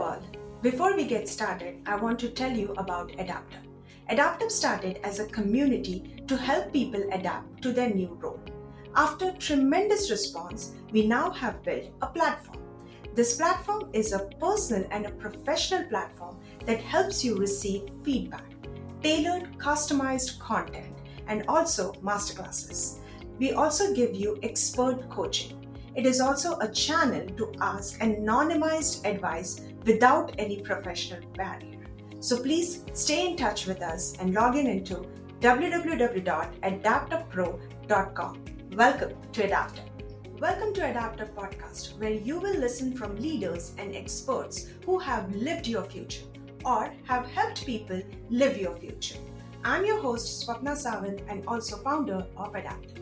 all. Before we get started, I want to tell you about adaptUp. adaptUp started as a community to help people adapt to their new role. After tremendous response, we now have built a platform. This platform is a personal and a professional platform that helps you receive feedback, tailored, customized content, and also masterclasses. We also give you expert coaching. It is also a channel to ask anonymized advice without any professional barrier. So please stay in touch with us and log in into www.adaptuppro.com. Welcome to adaptUp. Welcome to adaptUp Podcast, where you will listen from leaders and experts who have lived your future or have helped people live your future. I'm your host, Swapna Savant, and also founder of adaptUp.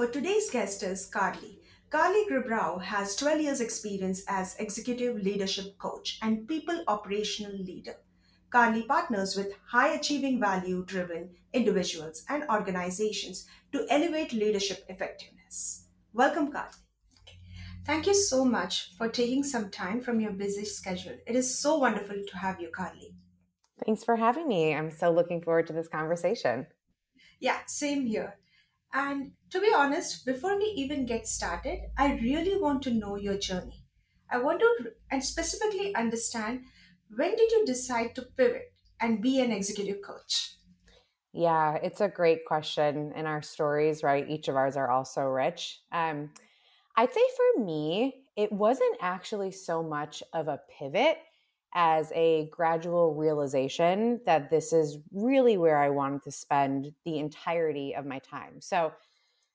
Our today's guest is Carli. Carli Gribov has 12 years experience as executive leadership coach and people operational leader. Carli partners with high achieving value driven individuals and organizations to elevate leadership effectiveness. Welcome, Carli. Thank you so much for taking some time from your busy schedule. It is so wonderful to have you, Carli. Thanks for having me. I'm so looking forward to this conversation. Yeah, same here. And to be honest, before we even get started, I really want to know your journey. I want to and specifically understand when did you decide to pivot and be an executive coach? Yeah, it's a great question. And our stories, right? Each of ours are also rich. Um, I'd say for me, it wasn't actually so much of a pivot as a gradual realization that this is really where I wanted to spend the entirety of my time. So,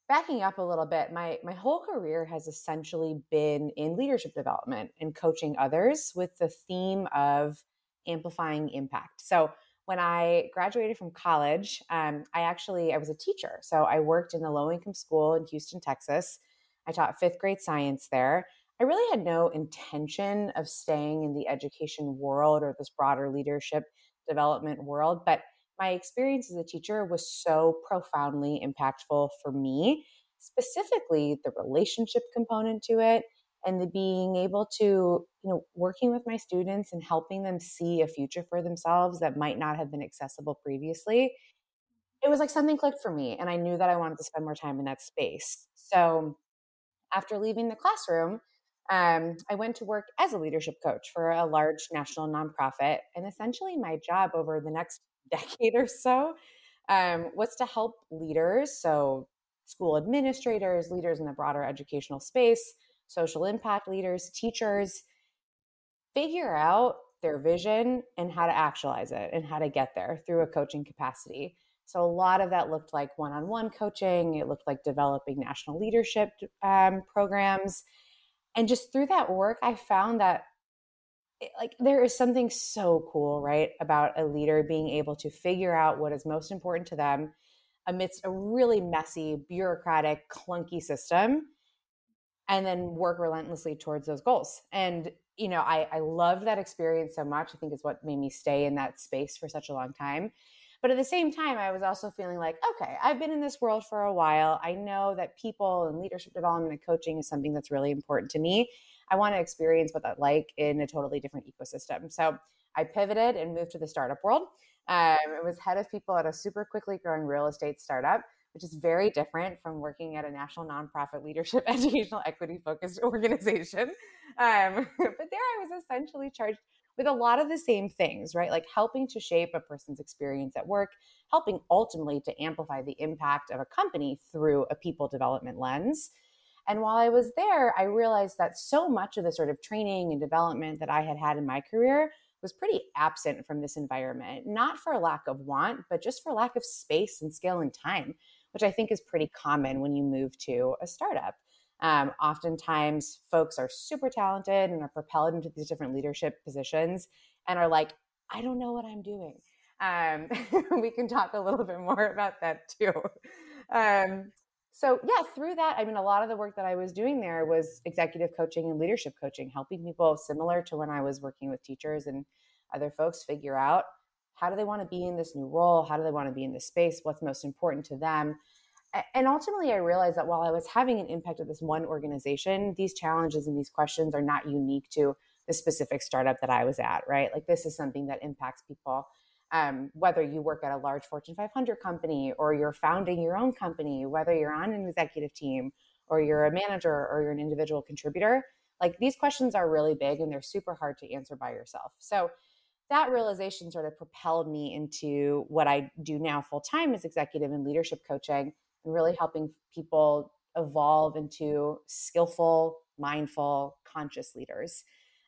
backing up a little bit, my my whole career has essentially been in leadership development and coaching others with the theme of amplifying impact. So, when I graduated from college, um, I actually I was a teacher. So I worked in a low income school in Houston, Texas. I taught fifth grade science there, I really had no intention of staying in the education world or this broader leadership development world, but my experience as a teacher was so profoundly impactful for me, specifically the relationship component to it and the being able to, you know, working with my students and helping them see a future for themselves that might not have been accessible previously. It was like something clicked for me and I knew that I wanted to spend more time in that space. So, after leaving the classroom, um, I went to work as a leadership coach for a large national nonprofit. And essentially, my job over the next decade or so um, was to help leaders, so school administrators, leaders in the broader educational space, social impact leaders, teachers, figure out their vision and how to actualize it and how to get there through a coaching capacity. So, a lot of that looked like one on one coaching, it looked like developing national leadership um, programs and just through that work i found that it, like there is something so cool right about a leader being able to figure out what is most important to them amidst a really messy bureaucratic clunky system and then work relentlessly towards those goals. And you know i i loved that experience so much. I think is what made me stay in that space for such a long time but at the same time, I was also feeling like, okay, I've been in this world for a while. I know that people and leadership development and coaching is something that's really important to me. I want to experience what that like in a totally different ecosystem. So I pivoted and moved to the startup world. Um, I was head of people at a super quickly growing real estate startup, which is very different from working at a national nonprofit leadership educational equity focused organization. Um, but there I was essentially charged with a lot of the same things, right? Like helping to shape a person's experience at work, helping ultimately to amplify the impact of a company through a people development lens. And while I was there, I realized that so much of the sort of training and development that I had had in my career was pretty absent from this environment, not for lack of want, but just for lack of space and scale and time, which I think is pretty common when you move to a startup. Um, oftentimes, folks are super talented and are propelled into these different leadership positions and are like, I don't know what I'm doing. Um, we can talk a little bit more about that too. Um, so yeah through that i mean a lot of the work that i was doing there was executive coaching and leadership coaching helping people similar to when i was working with teachers and other folks figure out how do they want to be in this new role how do they want to be in this space what's most important to them and ultimately i realized that while i was having an impact at this one organization these challenges and these questions are not unique to the specific startup that i was at right? Like this is something that impacts people. Um, whether you work at a large Fortune 500 company or you're founding your own company, whether you're on an executive team or you're a manager or you're an individual contributor, like these questions are really big and they're super hard to answer by yourself. So that realization sort of propelled me into what I do now full time as executive and leadership coaching and really helping people evolve into skillful, mindful, conscious leaders.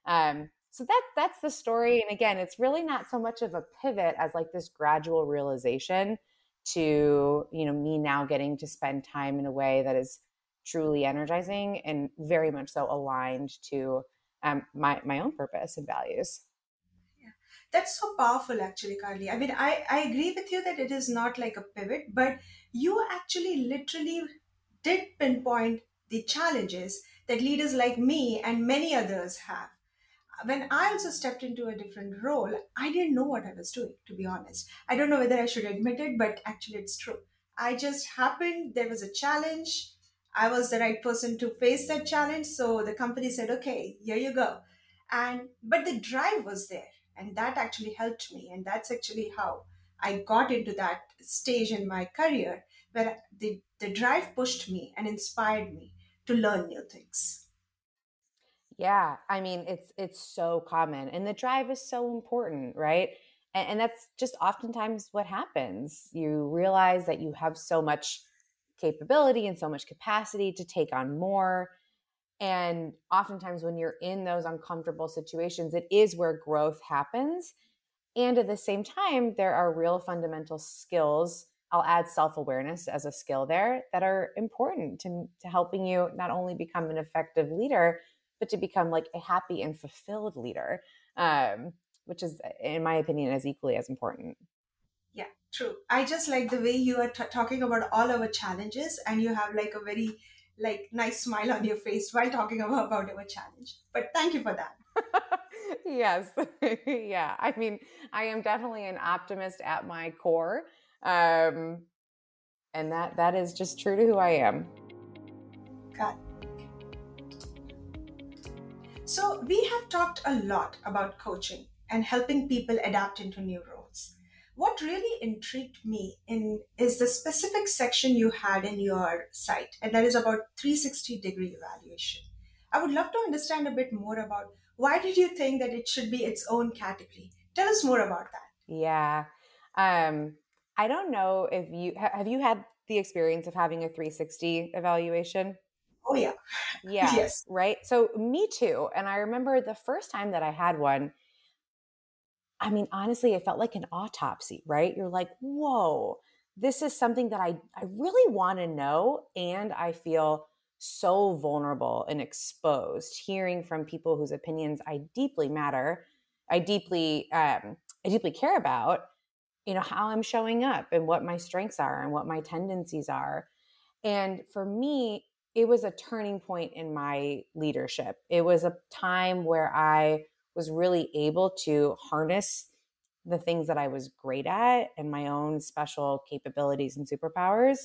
Um, so that that's the story and again it's really not so much of a pivot as like this gradual realization to you know me now getting to spend time in a way that is truly energizing and very much so aligned to um, my my own purpose and values. That's so powerful actually carli i mean I, I agree with you that it is not like a pivot but you actually literally did pinpoint the challenges that leaders like me and many others have when I also stepped into a different role, I didn't know what I was doing, to be honest. I don't know whether I should admit it, but actually it's true. I just happened, there was a challenge. I was the right person to face that challenge. So the company said, okay, here you go. And, but the drive was there. And that actually helped me. And that's actually how I got into that stage in my career where the, the drive pushed me and inspired me to learn new things. Yeah, I mean it's it's so common and the drive is so important, right? And, and, that's just oftentimes what happens. You realize that you have so much capability and so much capacity to take on more. And oftentimes when you're in those uncomfortable situations, it is where growth happens. And at the same time, there are real fundamental skills. I'll add self awareness as a skill there that are important to, to helping you not only become an effective leader, but to become like a happy and fulfilled leader, um, which is, in my opinion, as equally as important. Yeah, true. I just like the way you are t- talking about all our challenges, and you have like a very like nice smile on your face while talking about, about our challenge. But thank you for that. yes. yeah. I mean, I am definitely an optimist at my core. Um, and that that is just true to who I am. God. So, we have talked a lot about coaching and helping people adapt into new roles. What really intrigued me in is the specific section you had in your site, and that is about 360 degree evaluation. I would love to understand a bit more about why did you think that it should be its own category? Tell us more about that. Yeah. Um, I don't know if you have you had the experience of having a 360 evaluation? Oh, yeah. Yeah. yes. Right. So, me too. And I remember the first time that I had one, I mean, honestly, it felt like an autopsy, right? You're like, whoa, this is something that I, I really want to know. And I feel so vulnerable and exposed hearing from people whose opinions I deeply matter. I deeply, um, I deeply care about, you know, how I'm showing up and what my strengths are and what my tendencies are. And for me, it was a turning point in my leadership. It was a time where I was really able to harness the things that I was great at and my own special capabilities and superpowers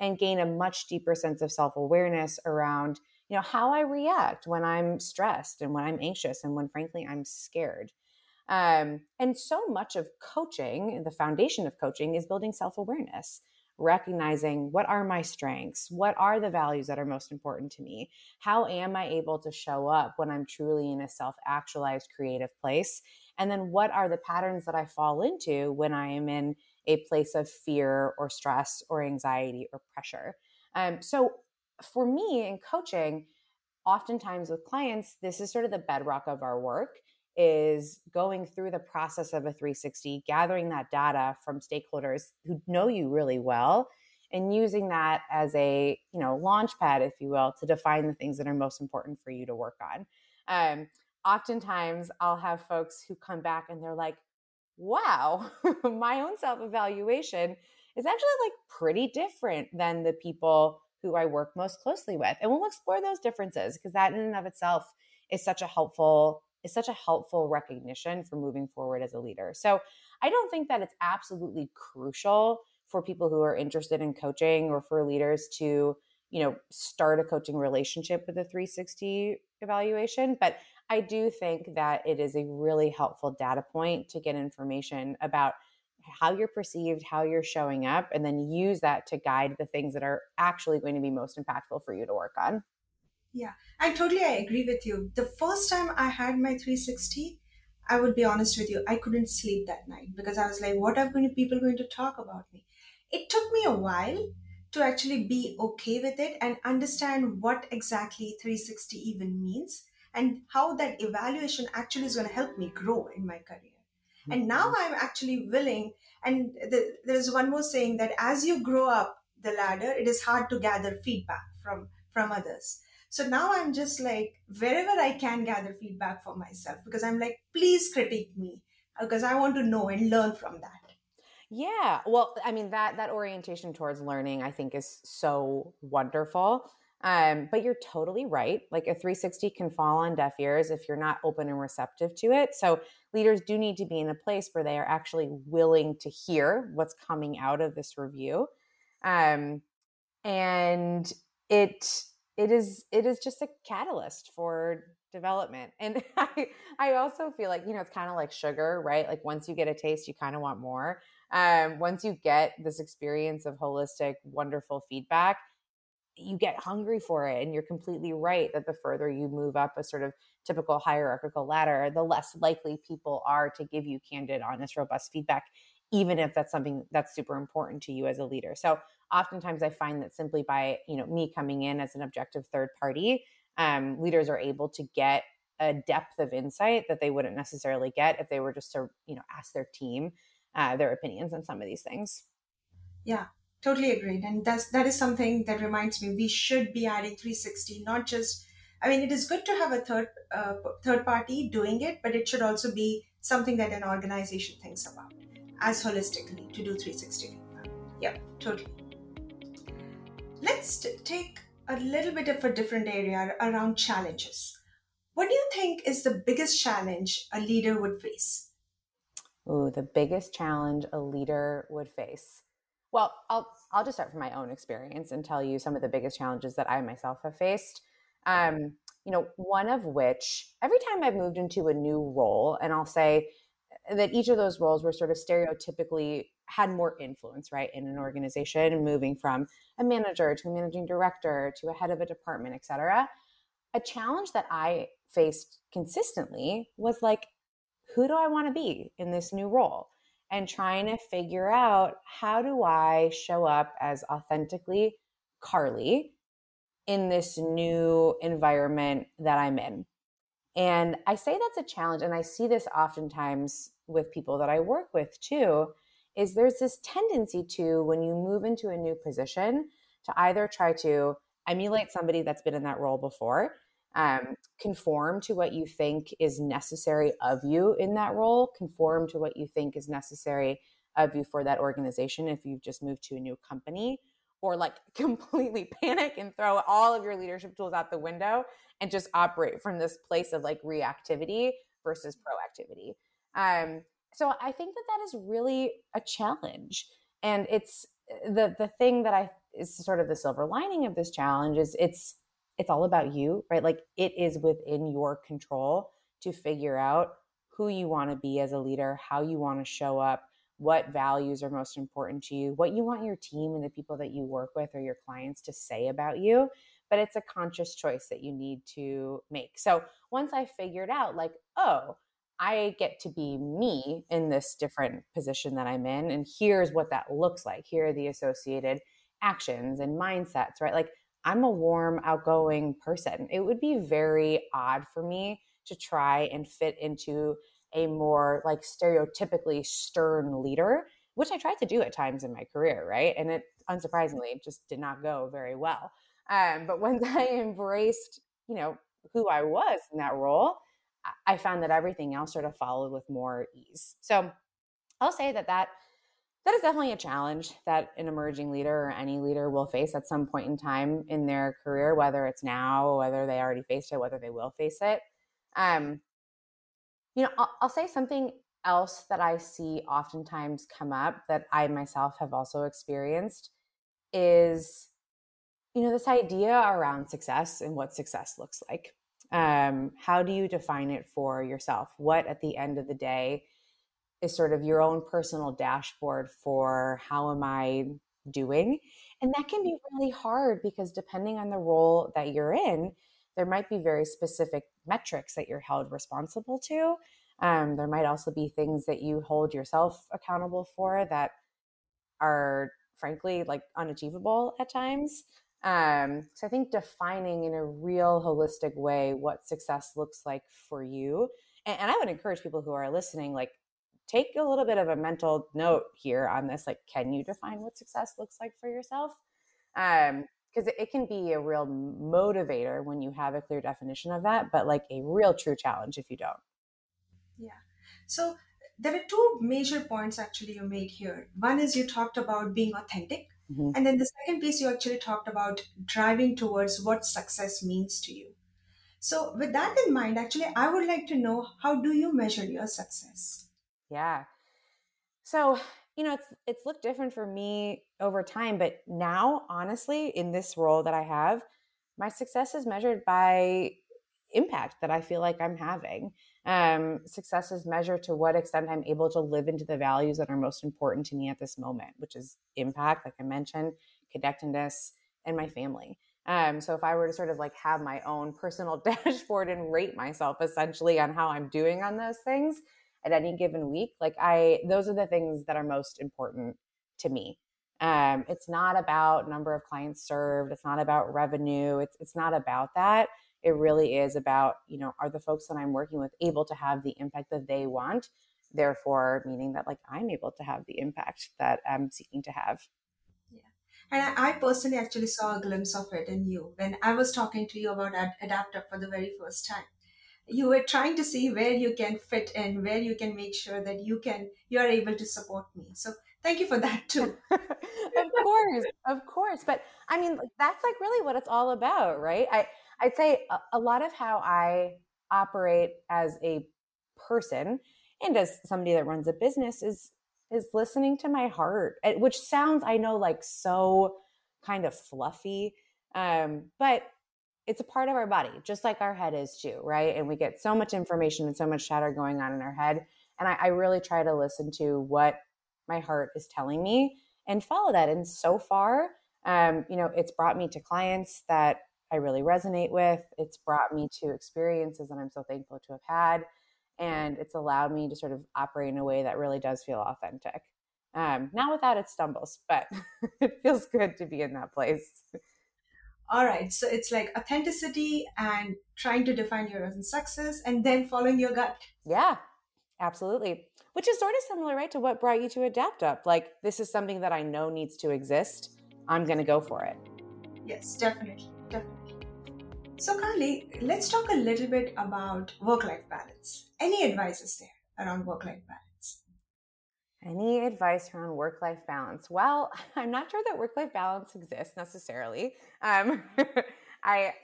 and gain a much deeper sense of self-awareness around, you know, how I react when I'm stressed and when I'm anxious and when frankly I'm scared. Um, and so much of coaching, the foundation of coaching is building self-awareness recognizing what are my strengths? What are the values that are most important to me? How am I able to show up when I'm truly in a self actualized creative place? And then what are the patterns that I fall into when I am in a place of fear or stress or anxiety or pressure? Um, so for me in coaching, oftentimes with clients, this is sort of the bedrock of our work is going through the process of a 360, gathering that data from stakeholders who know you really well and using that as a, you know, launch pad, if you will, to define the things that are most important for you to work on. Um, oftentimes I'll have folks who come back and they're like, wow, my own self evaluation is actually like pretty different than the people who I work most closely with. And we'll explore those differences because that in and of itself is such a helpful is such a helpful recognition for moving forward as a leader. So I don't think that it's absolutely crucial for people who are interested in coaching or for leaders to, you know, start a coaching relationship with a 360 evaluation, but I do think that it is a really helpful data point to get information about how you're perceived, how you're showing up, and then use that to guide the things that are actually going to be most impactful for you to work on. Yeah, I totally I agree with you. The first time I had my 360, I would be honest with you, I couldn't sleep that night because I was like, what are going to, people going to talk about me? It took me a while to actually be okay with it and understand what exactly 360 even means and how that evaluation actually is going to help me grow in my career. And now mm-hmm. I'm actually willing. And the, there's one more saying that as you grow up the ladder, it is hard to gather feedback from from others. So now I'm just like wherever I can gather feedback for myself because I'm like, please critique me because I want to know and learn from that. Yeah. Well, I mean that that orientation towards learning I think is so wonderful. Um, but you're totally right. Like a 360 can fall on deaf ears if you're not open and receptive to it. So leaders do need to be in a place where they are actually willing to hear what's coming out of this review. Um, and it it is it is just a catalyst for development. And I I also feel like, you know, it's kind of like sugar, right? Like once you get a taste, you kind of want more. Um, once you get this experience of holistic, wonderful feedback, you get hungry for it and you're completely right that the further you move up a sort of typical hierarchical ladder the less likely people are to give you candid honest robust feedback even if that's something that's super important to you as a leader. So oftentimes i find that simply by you know me coming in as an objective third party um, leaders are able to get a depth of insight that they wouldn't necessarily get if they were just to you know ask their team uh, their opinions on some of these things. Yeah totally agreed and that's that is something that reminds me we should be adding 360 not just i mean it is good to have a third uh, third party doing it but it should also be something that an organization thinks about as holistically to do 360 yeah totally. Let's t- take a little bit of a different area around challenges. What do you think is the biggest challenge a leader would face? Ooh, the biggest challenge a leader would face. Well, I'll I'll just start from my own experience and tell you some of the biggest challenges that I myself have faced. Um, you know, one of which every time I've moved into a new role, and I'll say that each of those roles were sort of stereotypically had more influence, right, in an organization, moving from a manager to a managing director to a head of a department, et cetera. A challenge that I faced consistently was like, who do I want to be in this new role? and trying to figure out how do I show up as authentically Carli in this new environment that I'm in. And I say that's a challenge, and I see this oftentimes with people that I work with too. Is there's this tendency to, when you move into a new position, to either try to emulate somebody that's been in that role before um, conform to what you think is necessary of you in that role, conform to what you think is necessary of you for that organization if you've just moved to a new company, or like completely panic and throw all of your leadership tools out the window and just operate from this place of like reactivity versus proactivity. Um, so I think that that is really a challenge, and it's the the thing that I is sort of the silver lining of this challenge is it's it's all about you, right? Like it is within your control to figure out who you want to be as a leader, how you want to show up, what values are most important to you, what you want your team and the people that you work with or your clients to say about you. But it's a conscious choice that you need to make. So once I figured out, like, oh, I get to be me in this different position that I'm in, and here's what that looks like. Here are the associated actions and mindsets, right? Like I'm a warm, outgoing person. It would be very odd for me to try and fit into a more like stereotypically stern leader, which I tried to do at times in my career, right? And it unsurprisingly just did not go very well. Um, but once I embraced, you know, who I was in that role, I found that everything else sort of followed with more ease. So I'll say that that that is definitely a challenge that an emerging leader or any leader will face at some point in time in their career, whether it's now, whether they already faced it, whether they will face it. Um, you know, I'll, I'll say something else that I see oftentimes come up that I myself have also experienced is, you know, this idea around success and what success looks like. Um, how do you define it for yourself? What at the end of the day is sort of your own personal dashboard for how am I doing? And that can be really hard because depending on the role that you're in, there might be very specific metrics that you're held responsible to. Um, there might also be things that you hold yourself accountable for that are frankly like unachievable at times. Um, so I think defining in a real holistic way what success looks like for you. And, and I would encourage people who are listening, like, take a little bit of a mental note here on this. Like, can you define what success looks like for yourself? Um, because it, can be a real motivator when you have a clear definition of that, but like a real true challenge if you don't. Yeah. So there are two major points actually you made here. One is you talked about being authentic. Mm-hmm. And then the second piece you actually talked about driving towards what success means to you. So with that in mind, actually, I would like to know how do you measure your success? Yeah. So, you know, it's it's looked different for me over time, but now, honestly, in this role that I have, my success is measured by impact that I feel like I'm having. Um, success is measured to what extent I'm able to live into the values that are most important to me at this moment, which is impact, like I mentioned, connectedness, and my family. Um, so if I were to sort of like have my own personal dashboard and rate myself essentially on how I'm doing on those things, at any given week like i those are the things that are most important to me um, it's not about number of clients served it's not about revenue it's, it's not about that it really is about you know are the folks that i'm working with able to have the impact that they want? Therefore meaning that like i'm able to have the impact that i'm seeking to have. Yeah. And I, personally actually saw a glimpse of it in you when i was talking to you about Ad- Adaptup for the very first time. You were trying to see where you can fit in where you can make sure that you can you are able to support me. So thank you for that too of course of course but i mean that's like really what it's all about right i i'd say a, a lot of how i operate as a person and as somebody that runs a business is is listening to my heart which sounds i know like so kind of fluffy um, but it's a part of our body, just like our head is too, right? And we get so much information and so much chatter going on in our head. And I, I really try to listen to what my heart is telling me and follow that. And so far, um, you know, it's brought me to clients that I really resonate with. It's brought me to experiences that I'm so thankful to have had. And it's allowed me to sort of operate in a way that really does feel authentic. Um, not without its stumbles, but it feels good to be in that place all right so it's like authenticity and trying to define your own success and then following your gut yeah absolutely which is sort of similar right to what brought you to Adaptup like this is something that i know needs to exist i'm going to go for it yes definitely definitely so carli let's talk a little bit about work-life balance any advices there around work-life balance any advice around work life balance? Well, I'm not sure that work life balance exists necessarily. Um, I,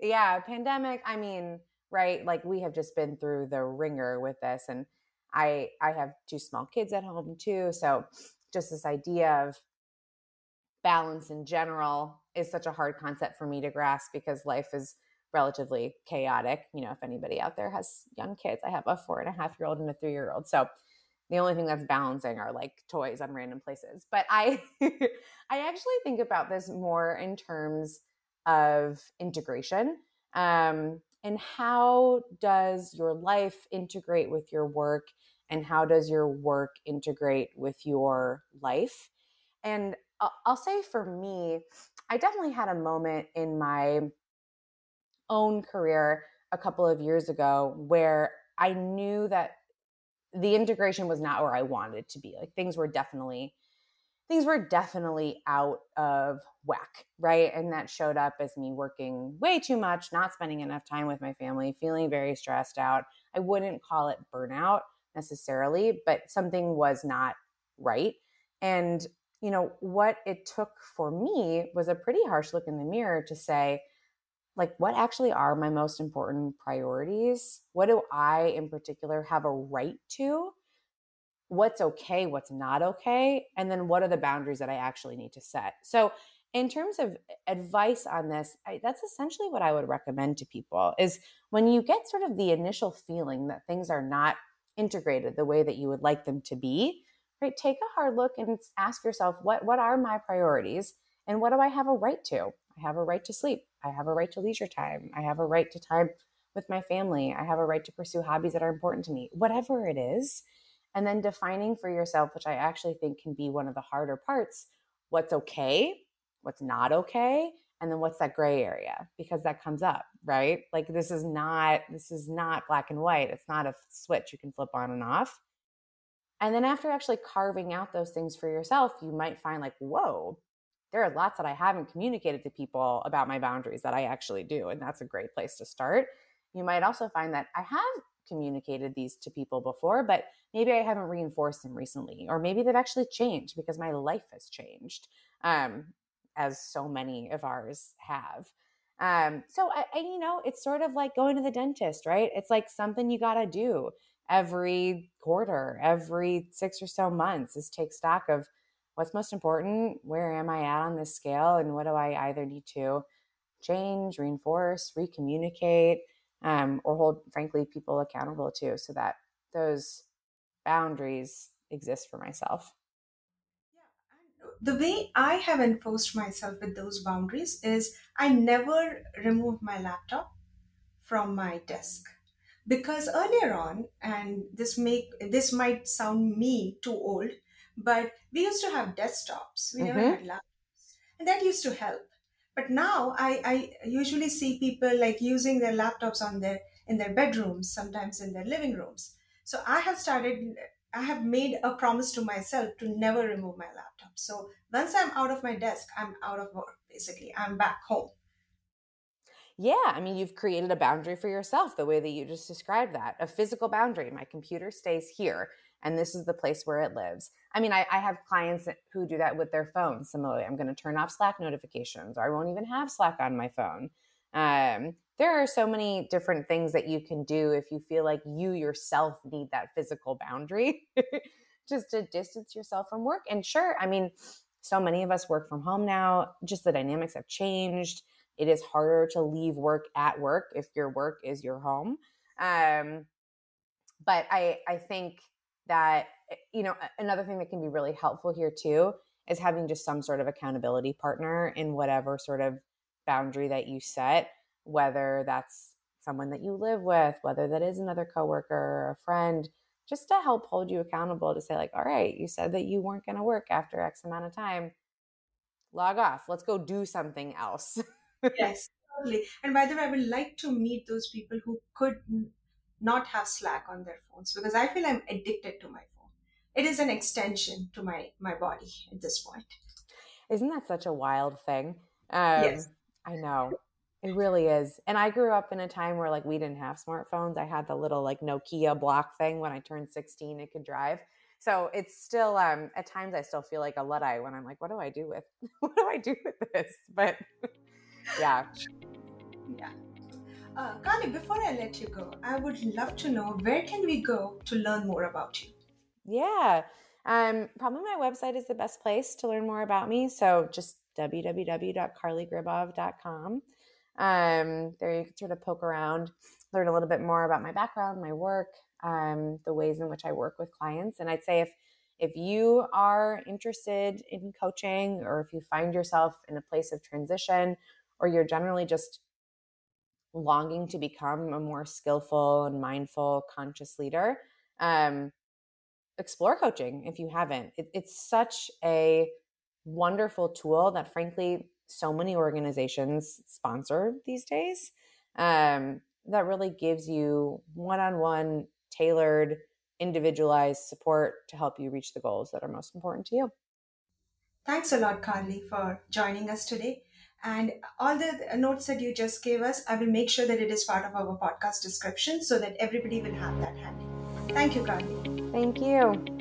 yeah, pandemic. I mean, right? Like we have just been through the ringer with this, and I I have two small kids at home too, so just this idea of balance in general is such a hard concept for me to grasp because life is relatively chaotic. You know, if anybody out there has young kids, I have a four and a half year old and a three year old, so the only thing that's balancing are like toys on random places but i i actually think about this more in terms of integration um, and how does your life integrate with your work and how does your work integrate with your life and I'll, say for me i definitely had a moment in my own career a couple of years ago where i knew that the integration was not where I wanted to be. Like things were definitely things were definitely out of whack, right? And that showed up as me working way too much, not spending enough time with my family, feeling very stressed out. I wouldn't call it burnout necessarily, but something was not right. And, you know, what it took for me was a pretty harsh look in the mirror to say, like, what actually are my most important priorities? What do I, in particular, have a right to? What's okay? What's not okay? And then what are the boundaries that I actually need to set? So, in terms of advice on this I, that's essentially what i would recommend to people is when you get sort of the initial feeling that things are not integrated the way that you would like them to be right take a hard look and ask yourself what what are my priorities and what do i have a right to i have a right to sleep i have a right to leisure time i have a right to time with my family i have a right to pursue hobbies that are important to me whatever it is and then defining for yourself which i actually think can be one of the harder parts what's okay what's not okay and then what's that gray area because that comes up right? Like this is not this is not black and white. It's not a switch you can flip on and off. And then after actually carving out those things for yourself you might find like whoa there are lots that i haven't communicated to people about my boundaries that i actually do and that's a great place to start. You might also find that i have communicated these to people before but maybe i haven't reinforced them recently or maybe they've actually changed because my life has changed um, as so many of ours have. Um, so I, I, you know, it's sort of like going to the dentist, right? It's like something you got to do every quarter, every six or so months is take stock of what's most important, where am I at on this scale, and what do I either need to change, reinforce, recommunicate, um, or hold, frankly, people accountable to so that those boundaries exist for myself. The way I have enforced myself with those boundaries is I never remove my laptop from my desk. Because earlier on and this make this might sound me too old but we used to have desktops. We mm-hmm. never had laptops. And that used to help but now I, I usually see people like using their laptops on their in their bedrooms sometimes in their living rooms so i have started I have made a promise to myself to never remove my laptop. So once I'm out of my desk, I'm out of work, basically. I'm back home. Yeah, I mean, you've created a boundary for yourself the way that you just described that a physical boundary. My computer stays here, and this is the place where it lives. I mean, I, I have clients who do that with their phones. Similarly, I'm going to turn off Slack notifications, or I won't even have Slack on my phone. Um, there are so many different things that you can do if you feel like you yourself need that physical boundary just to distance yourself from work. And sure, I mean, so many of us work from home now, just the dynamics have changed. It is harder to leave work at work if your work is your home. Um, but I, I think that, eh, you know, another thing that can be really helpful here too is having just some sort of accountability partner in whatever sort of boundary that you set, whether that's someone that you live with, whether that is another coworker or a friend, just to help hold you accountable to say, like, all right, you said that you weren't going to work after X amount of time. Log off. Let's go do something else. yes, totally. And by the way, I would like to meet those people who could not have Slack on their phones because I feel I'm addicted to my phone. It is an extension to my my body at this point. Isn't that such a wild thing? Um, yes. I know. It really is. And I grew up in a time where like we didn't have smartphones. I had the little like Nokia block thing when I turned 16 it could drive. So it's still um at times I still feel like a luddite when I'm like, what do I do with what do I do with this? But yeah. Yeah. Uh, Carli, before I let you go, I would love to know where can we go to learn more about you? Yeah. Um, probably my website is the best place to learn more about me. So just www.carligribov.com. Um, there you can sort of poke around, learn a little bit more about my background, my work, um, the ways in which I work with clients. And I'd say if if you are interested in coaching or if you find yourself in a place of transition or you're generally just longing to become a more skillful and mindful conscious leader um, explore coaching if you haven't. It, it's such a wonderful tool that frankly so many organizations sponsor these days um, that really gives you one-on-one tailored individualized support to help you reach the goals that are most important to you. Thanks a lot carli for joining us today and all the notes that you just gave us i will make sure that it is part of our podcast description so that everybody will have that handy. Thank you carli thank you